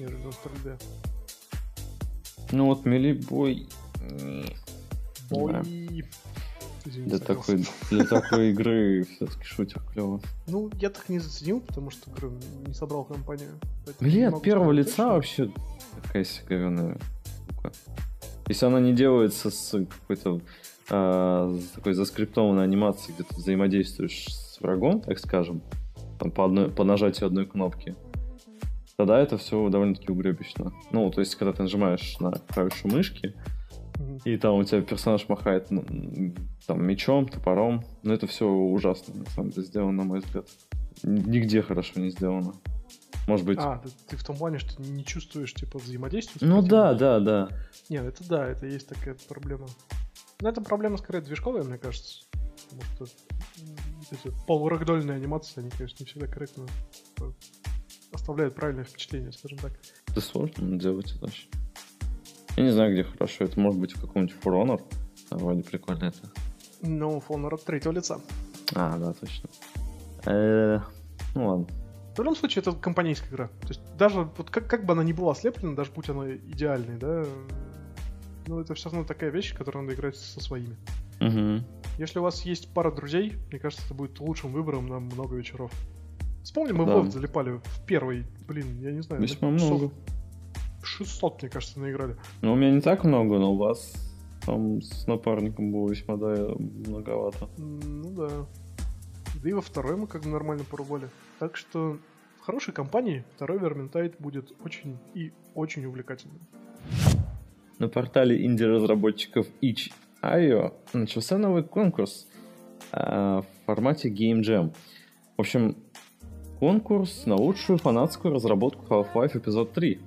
нежели на стрельбе. Ну вот Мели Бой... Бой... Да. Извини, Для такой, для такой игры все-таки шутер клево. Ну, я так не заценил, потому что, говорю, не собрал компанию. Блин, от первого сказать лица точно. вообще такая себе говёная штука. Если она не делается с какой-то с такой заскриптованной анимацией, где ты взаимодействуешь с врагом, так скажем, там, по, одной, по нажатию одной кнопки, тогда это все довольно-таки угребищно. Ну, то есть, когда ты нажимаешь на клавишу мышки, И там у тебя персонаж махает ну, там мечом, топором, но это все ужасно, на самом деле, сделано, на мой взгляд. Нигде хорошо не сделано. Может быть... А, ты, в том плане, что не чувствуешь, типа, взаимодействия? ну да, да, да. Нет, это да, это есть такая проблема. Но это проблема скорее движковая, мне кажется. Потому что эти полурагдольные анимации, они, конечно, не всегда корректно э, оставляют правильное впечатление, скажем так. Это сложно делать это вообще. Я не знаю, где хорошо. Это может быть в каком-нибудь For Honor. Вроде прикольно это. Но Honor от третьего лица. А, да, точно. Э, Ну ладно. В любом случае, это компанейская игра. То есть даже вот как, как бы она ни была слеплена, даже будь она идеальной, да, ну это все равно такая вещь, которую надо играть со своими. Угу. Если у вас есть пара друзей, мне кажется, это будет лучшим выбором на много вечеров. Вспомни, мы Да. в залипали в первый, блин, я не знаю, Весьма часов много. 600, мне кажется, наиграли. Ну, у меня не так много, но у вас там с напарником было весьма да, многовато. Ну да. Да и во второй мы как бы нормально порубали. Так что в хорошей компании второй Vermintide будет очень и очень увлекательным. На портале инди-разработчиков itch.io начался новый конкурс а, в формате Game Jam. В общем, конкурс на лучшую фанатскую разработку Half-Life эпизод 3.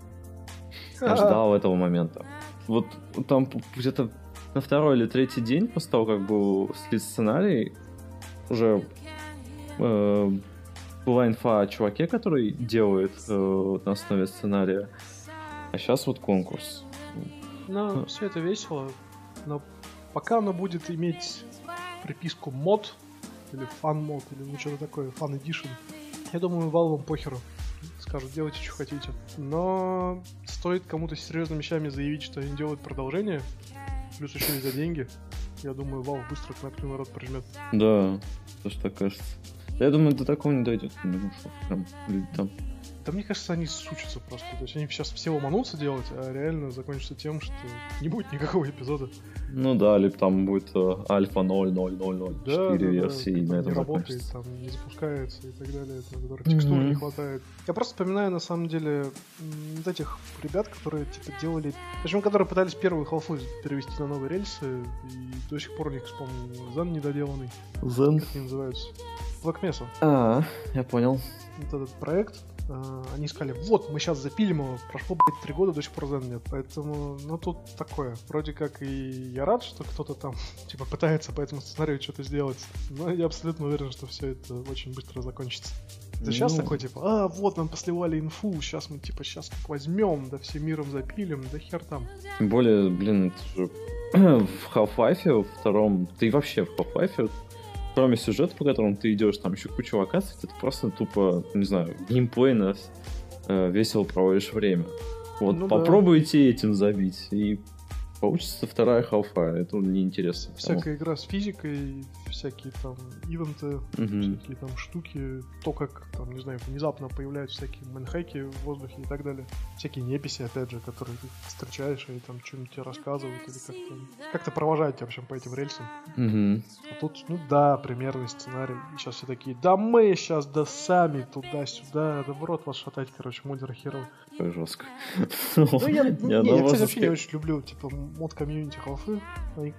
Я ждал этого момента. Вот там где-то на второй или третий день после того, как был слит сценарий, уже э, была инфа о чуваке, который делает э, на основе сценария. А сейчас вот конкурс. Но все это весело, но пока оно будет иметь приписку мод, или фан мод, или ну что-то такое, фан edition, я думаю, Valve похеру. Скажут, делайте, что хотите. Но стоит кому-то серьезными вещами заявить, что они делают продолжение, плюс еще и за деньги, я думаю, Valve быстро кнопку народ прижмет. Да, тоже так кажется. Я думаю, до такого не дойдет. Не что прям там. Да мне кажется, они сучатся просто. То есть они сейчас все ломанутся делать, а реально закончится тем, что не будет никакого эпизода. Ну да, либо там будет э, альфа 0.0.0.04 Да, да, да, версии, и там на этом не работает, закончится. там не запускается и так далее, которых текстур не хватает. Я просто вспоминаю, на самом деле, вот этих ребят, которые, типа, делали... Причем, которые пытались первые халфы перевести на новые рельсы, и до сих пор у них, вспомнил, Зан недоделанный, Zen. как они называются. Mesa. А, я понял. вот этот проект, а, они сказали, вот, мы сейчас запилим его, прошло, блядь, три года, до сих пор Zen нет. Поэтому, ну, тут такое. Вроде как и я рад, что кто-то там, типа, пытается по этому сценарию что-то сделать, но я абсолютно уверен, что все это очень быстро закончится. Сейчас Ну. такой, типа, а, вот нам посливали инфу, сейчас мы, типа, сейчас как возьмем, да всем миром запилим, да хер там. Тем более, блин, это же в Half-Life во втором, да и вообще в Half-Life, кроме сюжета, по которому ты идешь, там еще куча локаций, ты просто тупо, не знаю, геймплейно э, весело проводишь время. Вот Ну да. попробуйте этим забить, и получится вторая халфа, это неинтересно. Всякая игра с физикой, всякие там ивенты, Мгм. всякие там штуки, то, как там, не знаю, внезапно появляются всякие манхайки в воздухе и так далее. Всякие неписи, опять же, которые ты встречаешь и там что-нибудь тебе рассказывают или как-то, как-то провожают тебя, в общем, по этим рельсам. Мгм. А тут, ну да, примерный сценарий. И сейчас все такие, да мы сейчас, да сами, туда-сюда, да в рот вас шатать, короче, модера херов. Такое жесткое. Ну, я, не, я, кстати, вообще не очень люблю, типа, мод комьюнити халфы. Они,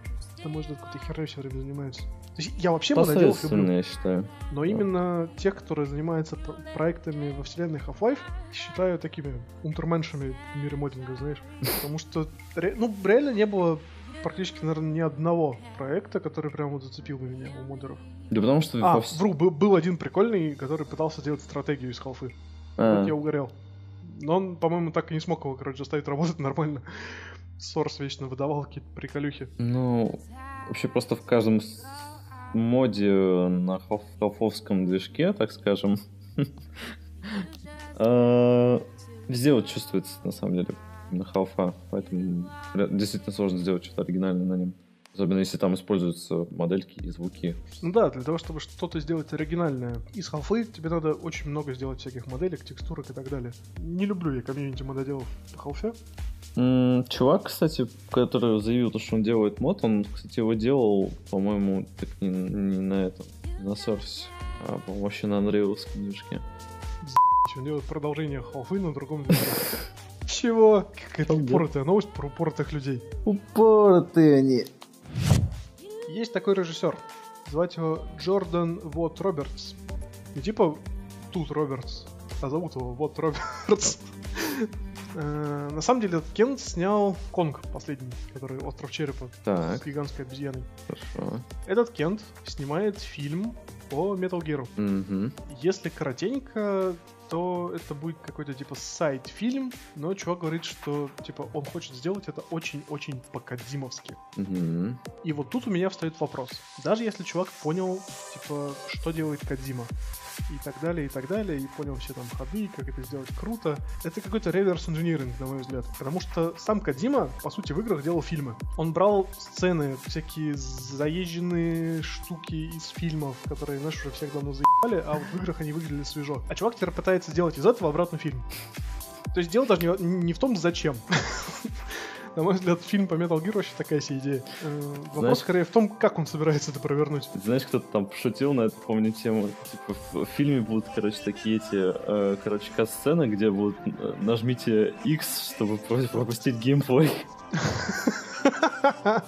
на мой взгляд, какой-то херней все время занимаются. То есть я вообще мододелов люблю. я считаю. Но именно тех, которые занимаются проектами во вселенной Half-Life, считаю такими унтерменшами в мире моддинга, знаешь. Потому что, ну, реально не было практически, наверное, ни одного проекта, который прям вот зацепил меня у модеров. Да потому что... А, вру, был, был один прикольный, который пытался сделать стратегию из халфы. А. Вот я угорел. Но он, по-моему, так и не смог его, короче, заставить работать нормально. Сорс вечно выдавал какие-то приколюхи. Ну, вообще просто в каждом моде на халфовском движке, так скажем, а, везде вот чувствуется, на самом деле, на халфа, поэтому действительно сложно сделать что-то оригинальное на нем. Особенно если там используются модельки и звуки. Ну да, для того, чтобы что-то сделать оригинальное из халфы, тебе надо очень много сделать всяких моделек, текстурок и так далее. Не люблю я комьюнити мододелов по халфе. Mm, чувак, кстати, который заявил, что он делает мод, он, кстати, его делал, по-моему, так не, не на этом, не на Source, а, по-моему, вообще на Unreal движке. Он делает продолжение халфы на другом движке. Чего? Какая-то упоротая новость про упоротых людей. Упоротые они. Есть такой режиссер. Звать его Джордан Вот Робертс. Не типа тут Робертс, а зовут его Вот Робертс. Э, на самом деле, этот Кент снял Конг последний, который Остров Черепа так. с гигантской обезьяной. Хорошо. Этот Кент снимает фильм по Metal Gear. Угу. Если коротенько, то это будет какой-то типа сайт-фильм, но чувак говорит, что типа он хочет сделать это очень-очень по-кадзимовски. Угу. И вот тут у меня встает вопрос. Даже если чувак понял, типа, что делает Кадзима, и так далее, и так далее, и понял все там ходы, как это сделать круто. Это какой-то реверс инжиниринг, на мой взгляд. Потому что сам Кадима, по сути, в играх делал фильмы. Он брал сцены, всякие заезженные штуки из фильмов, которые, знаешь, уже всех давно заебали, а вот в играх они выглядели свежо. А чувак теперь пытается сделать из этого обратно фильм. То есть дело даже не, не в том, зачем. На мой взгляд, фильм по Metal Gear вообще такая себе идея. Э, вопрос Знаешь, скорее в том, как он собирается это провернуть. Знаешь, кто-то там пошутил на эту, помню, тему. Типа, в фильме будут, короче, такие эти, э, короче, кат-сцены, где будут э, нажмите X, чтобы пропустить геймплей.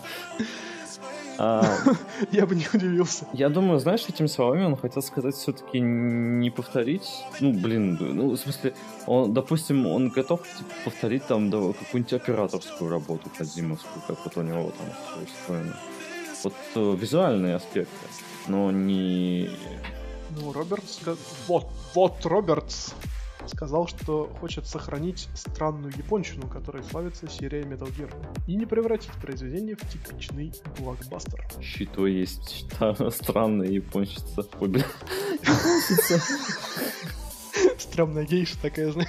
А, я бы не удивился. Я думаю, знаешь, этими словами он хотел сказать все-таки не повторить. Ну, блин, ну, в смысле, он, допустим, он готов типа, повторить там да, какую-нибудь операторскую работу Кадзимовскую, как вот у него там все устроено. Вот э, визуальные аспекты, но не... Ну, Робертс... Вот, вот Робертс сказал, что хочет сохранить странную японщину, которой славится серия Metal Gear, и не превратить произведение в типичный блокбастер. Что есть странная японщица? Странная гейша такая, знаешь.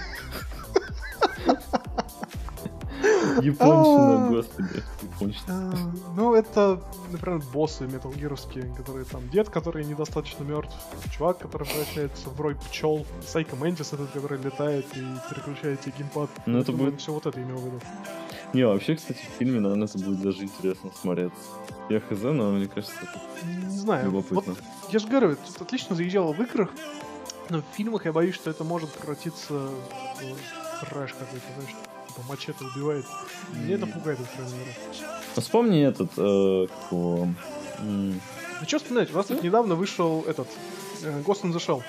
Японщина, господи. Японщина. Ну, это, например, боссы металгировские, которые там дед, который недостаточно мертв, чувак, который превращается в рой пчел, Сайка Мэнтис этот, который летает и переключает тебе геймпад. Ну, это будет... Все вот это имел в виду. Не, вообще, кстати, в фильме, наверное, это будет даже интересно смотреться. Я хз, но мне кажется, это Не знаю. Любопытно. Вот, я же говорю, это отлично заезжало в играх, но в фильмах я боюсь, что это может превратиться в трэш какой-то, знаешь типа мачете убивает. Мне это пугает, мере. Ну, вспомни этот, э, какого... Ну что вспоминать, у нас тут недавно вышел этот э, Ghost in the Shell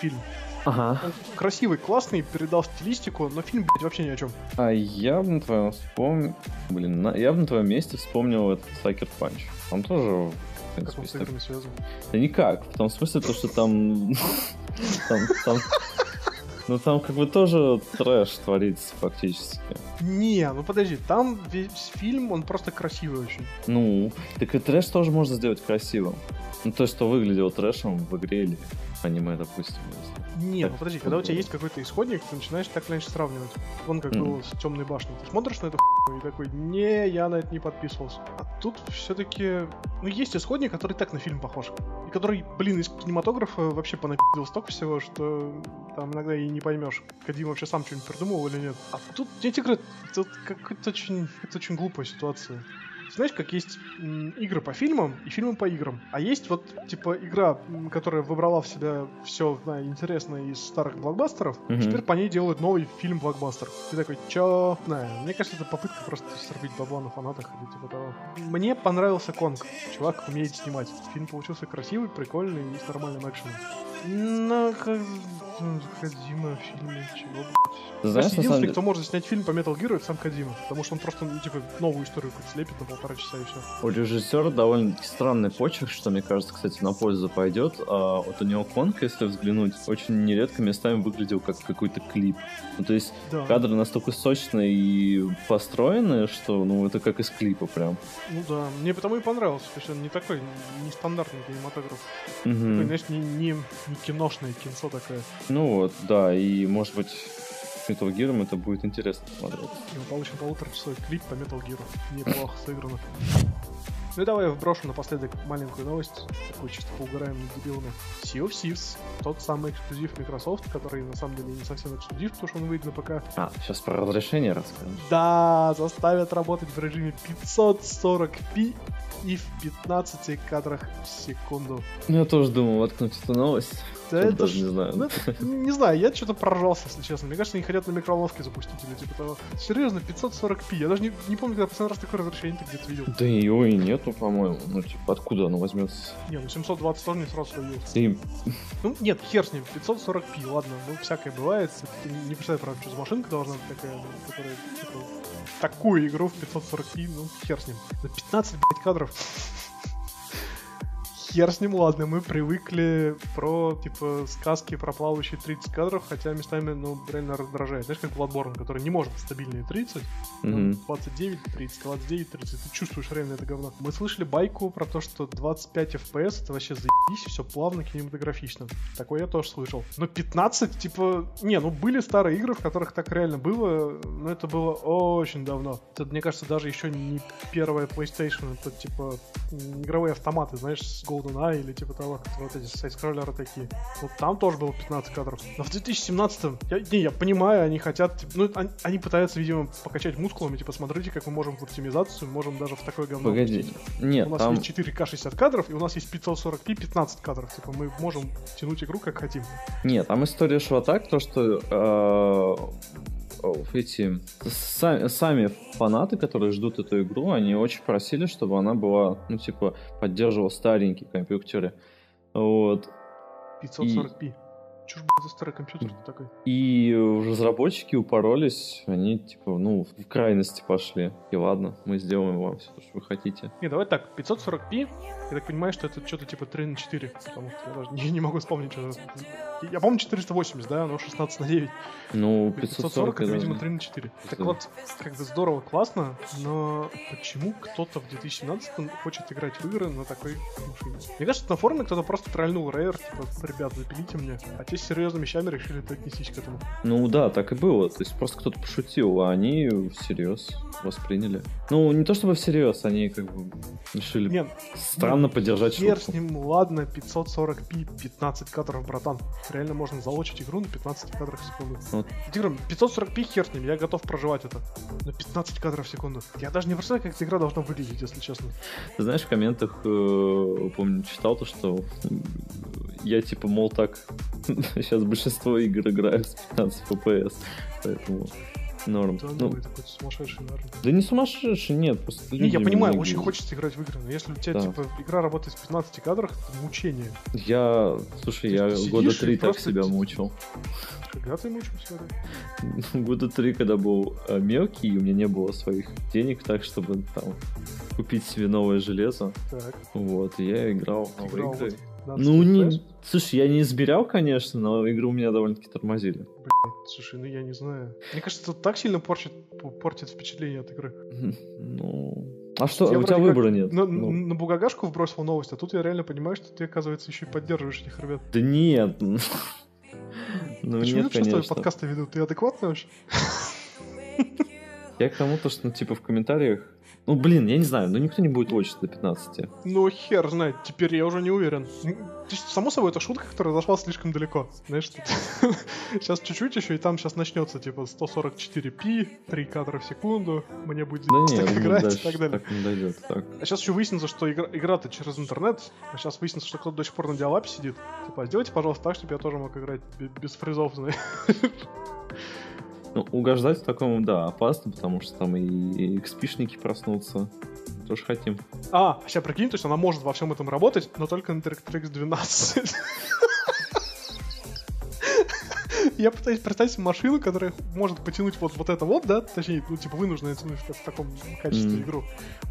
фильм. Ага. Он красивый, классный, передал стилистику, но фильм, блядь, вообще ни о чем. А я бы на твоем вспомнил... Блин, на... я бы на твоем месте вспомнил этот Sucker Punch. Он тоже в принципе, как он с играми связан? Да никак. В том смысле, то, что там... там, там ну там как бы тоже трэш творится фактически. Не, ну подожди, там весь фильм, он просто красивый очень. Ну, так и трэш тоже можно сделать красивым. Ну то, что выглядело трэшем в игре или аниме, допустим. Не, ну подожди, когда у тебя есть какой-то исходник, ты начинаешь так иначе сравнивать. Он как mm. было с темной башней. Ты смотришь на эту хуйню и такой, не, я на это не подписывался. А тут все-таки, ну есть исходник, который так на фильм похож. И который, блин, из кинематографа вообще понапиздил столько всего, что там иногда и не поймешь, Кадим вообще сам что-нибудь придумал или нет. А тут, я тебе говорю, тут какая-то очень, это очень глупая ситуация знаешь, как есть игры по фильмам и фильмы по играм. А есть вот, типа, игра, которая выбрала в себя все интересное из старых блокбастеров, Мгм. теперь по ней делают новый фильм-блокбастер. Ты такой, чё? Не, мне кажется, это попытка просто сорвить бабла на фанатах или типа того. Мне понравился Конг. Чувак умеет снимать. Фильм получился красивый, прикольный и с нормальным экшеном. Но как... ну, Кодзима в фильме, чего, блядь? Знаешь, самом единственный, деле, кто может снять фильм по Metal Gear, это сам Кодзима. Потому что он просто, ну, типа, новую историю какую-то слепит на полтора часа и все. у режиссера довольно странный почерк, что, мне кажется, кстати, на пользу пойдет. А вот у него Конг, если взглянуть, очень нередко местами выглядел как какой-то клип. Ну, то есть Да. кадры настолько сочные и построены, что, ну, это как из клипа прям. Ну да, мне потому и понравился. То есть он не такой, нестандартный кинематограф. Мгм. Такой, знаешь, не, не, не киношное кинцо такое. Ну вот, да, и, может быть, с Metal Gear это будет интересно смотреть. И мы получим полуторачасовой клип по Metal Gear. Неплохо сыграно. Ну и давай я вброшу напоследок маленькую новость, такую чисто поугараем над дебилами. Sea of Thieves, тот самый эксклюзив Microsoft, который на самом деле не совсем эксклюзив, потому что он выйдет на ПК. А, сейчас про разрешение расскажем. Да, заставят работать в режиме 540p и в 15 кадрах в секунду. Ну, я тоже думал воткнуть эту новость. Да это даже ж- не знаю. ну, это- не знаю, я что-то проржался, если честно. Мне кажется, они хотят на микроволновке запустить или типа того. Серьезно, 540p. Я даже не, не помню, когда последний раз такое разрешение ты где-то видел. Да ее и нету, по-моему. Ну, типа, откуда оно возьмется? Не, ну 720 тоже не сразу словился. И Ну, нет, хер с ним, 540p, ладно, ну, всякое бывает. Ты не представляю, правда, что за машинка должна быть такая, ну, которая, типа, такую игру в 540p, ну, хер с ним. На 15, блядь, кадров. Хер с ним, ладно, мы привыкли про, типа, сказки про плавающие 30 кадров, хотя местами, ну, реально раздражает. Знаешь, как Bloodborne, который не может стабильные 30, Мгм. 29, 30, 29, 30. Ты чувствуешь реально это говно. Мы слышали байку про то, что 25 FPS это вообще заебись, все плавно кинематографично. Такое я тоже слышал. Но 15, типа... Не, ну были старые игры, в которых так реально было, но это было очень давно. Это, мне кажется, даже еще не первая PlayStation, это типа игровые автоматы, знаешь, с GoldenEye или типа того, которые вот эти сайт-скроллеры такие. Вот там тоже было 15 кадров. Но в 2017 я, не, я понимаю, они хотят, типа, ну, они, они пытаются, видимо, покачать мускулами, типа, смотрите, как мы можем в оптимизацию, можем даже в такое говно. Погоди. Нет, У нас там... есть 4К 60 кадров, и у нас есть 540p 15 кадров. Типа, мы можем тянуть игру как хотим. Нет, там история шла так, то что э, эти са- сами фанаты, которые ждут эту игру, они очень просили, чтобы она была, ну, типа, поддерживала старенькие компьютеры. Вот. 540p. Чё ж, блядь, за старый компьютер такой? И разработчики упоролись, они, типа, ну, в крайности пошли. И ладно, мы сделаем вам все, что вы хотите. Не, давай так, 540p, я так понимаю, что это что-то типа 3 на 4, потому что я даже не, не могу вспомнить, что... Я помню 480, да, но 16 на 9. Ну, 540 это, я видимо, даже- 3 на 4. Так Да. вот, как бы здорово, классно, но почему кто-то в 2017 хочет играть в игры на такой машине? Мне кажется, на форуме кто-то просто тролльнул Rare, типа, ребят, запилите мне. А те с серьезными вещами решили отнестись к этому. Ну да, так и было. То есть просто кто-то пошутил, а они всерьез восприняли. Ну, не то чтобы всерьез, они как бы решили Нет, странно поддержать хер шутку. с ним, ладно, 540p, 15 кадров, братан. Реально можно залочить игру на 15 кадров в секунду. Вот. Я говорю, 540p хер с ним, я готов проживать это. На 15 кадров в секунду. Я даже не представляю, как эта игра должна выглядеть, если честно. Ты знаешь, в комментах, э, помню, читал то, что м, я типа, мол, так, сейчас большинство игр играют с 15 FPS, поэтому норм. Да, Ну, это какой-то сумасшедший, наверное. да не сумасшедший, нет, просто Не, я понимаю, не- очень хочется играть в игры, но если у тебя, Да. типа, игра работает в 15 кадрах, это мучение. Я, слушай, Ты я сидишь года три так просто себя мучил. Когда ты мучился? да? Года три, когда был э, мелкий, и у меня не было своих денег так, чтобы там купить себе новое железо. Так, Вот, и я играл в ты новые играл игры. вот 15 Ну, не... Слушай, я не измерял, конечно, но игры у меня довольно-таки тормозили. Блядь, слушай, ну я не знаю. Мне кажется, это так сильно портит, портит впечатление от игры. Ну... А что, Я у тебя как выбора нет? На, Ну, на бугагашку вбросил новость, а тут я реально понимаю, что ты, оказывается, еще и поддерживаешь этих ребят. Да нет. Ну Почему нет, конечно. подкасты ведут? Ты адекватный вообще? Я к тому, то, что, ну, типа, в комментариях Ну, блин, я не знаю, ну никто не будет watch до 15. Ну, хер знает, теперь я уже не уверен. Само собой, это шутка, которая зашла слишком далеко. Знаешь, сейчас чуть-чуть еще, и там сейчас начнется, типа, 144p, 3 кадра в секунду, мне будет Да нет, так ну, играть и так далее. так не дойдет. Так. А сейчас еще выяснится, что игра, игра-то через интернет, а сейчас выяснится, что кто-то до сих пор на диалапе сидит. Типа, а сделайте, пожалуйста, так, чтобы я тоже мог играть бе- без фризов, знаешь. Ну, угождать такому, да, опасно, потому что там и XP-шники проснутся. Тоже хотим. А, сейчас прикинь, то есть она может во всем этом работать, но только на DirectX 12. Я пытаюсь представить машину, которая может потянуть вот, вот это вот, да, точнее, ну, типа, вынуждена тянуть в, в таком качестве игру,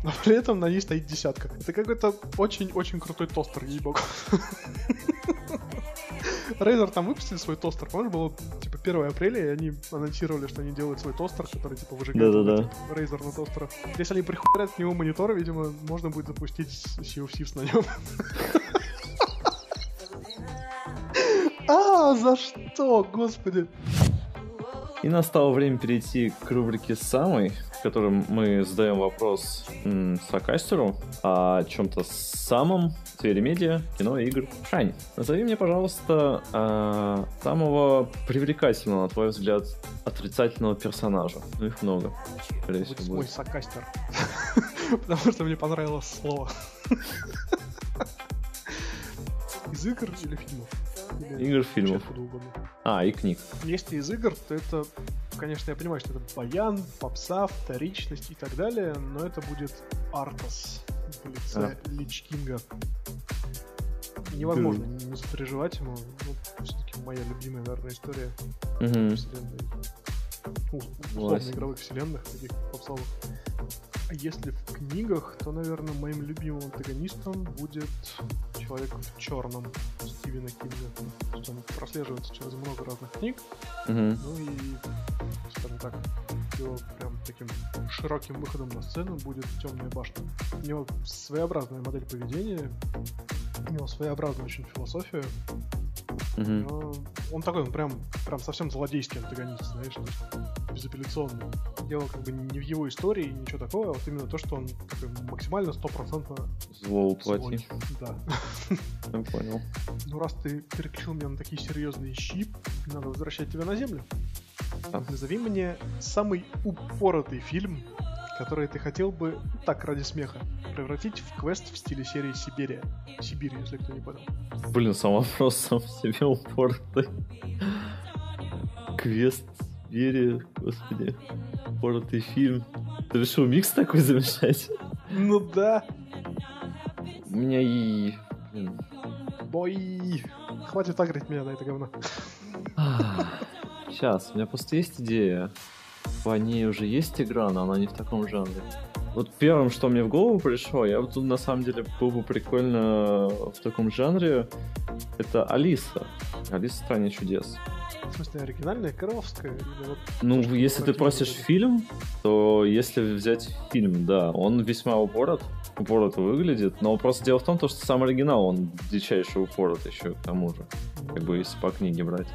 но при этом на ней стоит десятка. Это какой-то очень-очень крутой тостер, ей-богу. Razer там выпустили свой тостер, помнишь, было типа 1 апреля, и они анонсировали, что они делают свой тостер, который типа выжигает Да-да-да. Razer на тостерах. Если они прихуярят к нему монитор, видимо, можно будет запустить Sea of Thieves на нем. А, за что, господи? И настало время перейти к рубрике «Самый», в котором мы задаем вопрос м, Сакастеру о чем-то самом в сфере медиа, кино игр. Шань, назови мне, пожалуйста, а, самого привлекательного, на твой взгляд, отрицательного персонажа. Ну, их много. Скорее Будет мой сакастер. Потому что мне понравилось слово. Из игр или фильмов? Игр, фильмов. А, и книг. Если из игр, то это, конечно, я понимаю, что это баян, попса, вторичность и так далее, но это будет Артас в лице Лич Кинга. Невозможно не сопереживать ему. Ну, все-таки моя любимая, наверное, история Мгм. вселенной. Ну, условно игровых вселенных, таких попсовых. А если в книгах, то, наверное, моим любимым антагонистом будет Человек в черном Стивена Кинга. Он прослеживается через много разных книг, Мгм. ну и, скажем так, его прям таким широким выходом на сцену будет темная башня. У него своеобразная модель поведения, у него своеобразная очень философия, Но он такой, он прям, прям совсем злодейский антагонист, знаешь, безапелляционный. Дело как бы не в его истории, ничего такого, а вот именно то, что он такой максимально стопроцентно Зло злой. уплати. Да. Я понял. Ну раз ты переключил меня на такие серьезные щи, надо возвращать тебя на землю. Да. Назови мне самый упоротый фильм, который ты хотел бы, так, ради смеха, превратить в квест в стиле серии Сибирия. Сибирь, если кто не понял. Блин, сам вопрос сам в себе упоротый. Квест, Вере, господи. Упоротый фильм. Ты решил микс такой замешать? Ну да, У меня и... блин. бой. Хватит агрить меня на это говно. Сейчас, у меня просто есть идея. По ней уже есть игра, но она не в таком жанре. Вот первым, что мне в голову пришло, я вот тут на самом деле было бы прикольно в таком жанре, это Алиса. Алиса в стране чудес. В смысле, оригинальная, коровская? Или вот... Ну, То, если ты противно просишь выглядит. фильм, то если взять фильм, да, он весьма упорот, упорот выглядит, но просто дело в том, то, что сам оригинал, он дичайший упорот еще к тому же, как бы если по книге брать.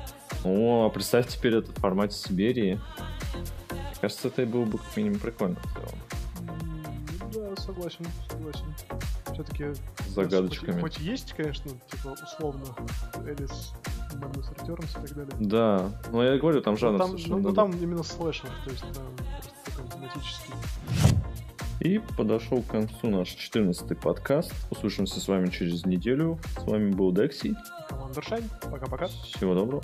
Ну, а представь теперь это в формате Сибири. Кажется, это было бы как минимум прикольно в целом. Да, согласен, согласен. Все-таки С загадочками. Хоть, хоть есть, конечно, типа, условно, Элис, Magnus Returns и так далее. Да, ну я говорю, там Но жанр там, совершенно ну, ну, там именно слэшер, то есть там просто такой тематический. И подошел к концу наш 14 подкаст. Услышимся с вами через неделю. С вами был Декси. Командер Шайн, пока-пока. Всего доброго.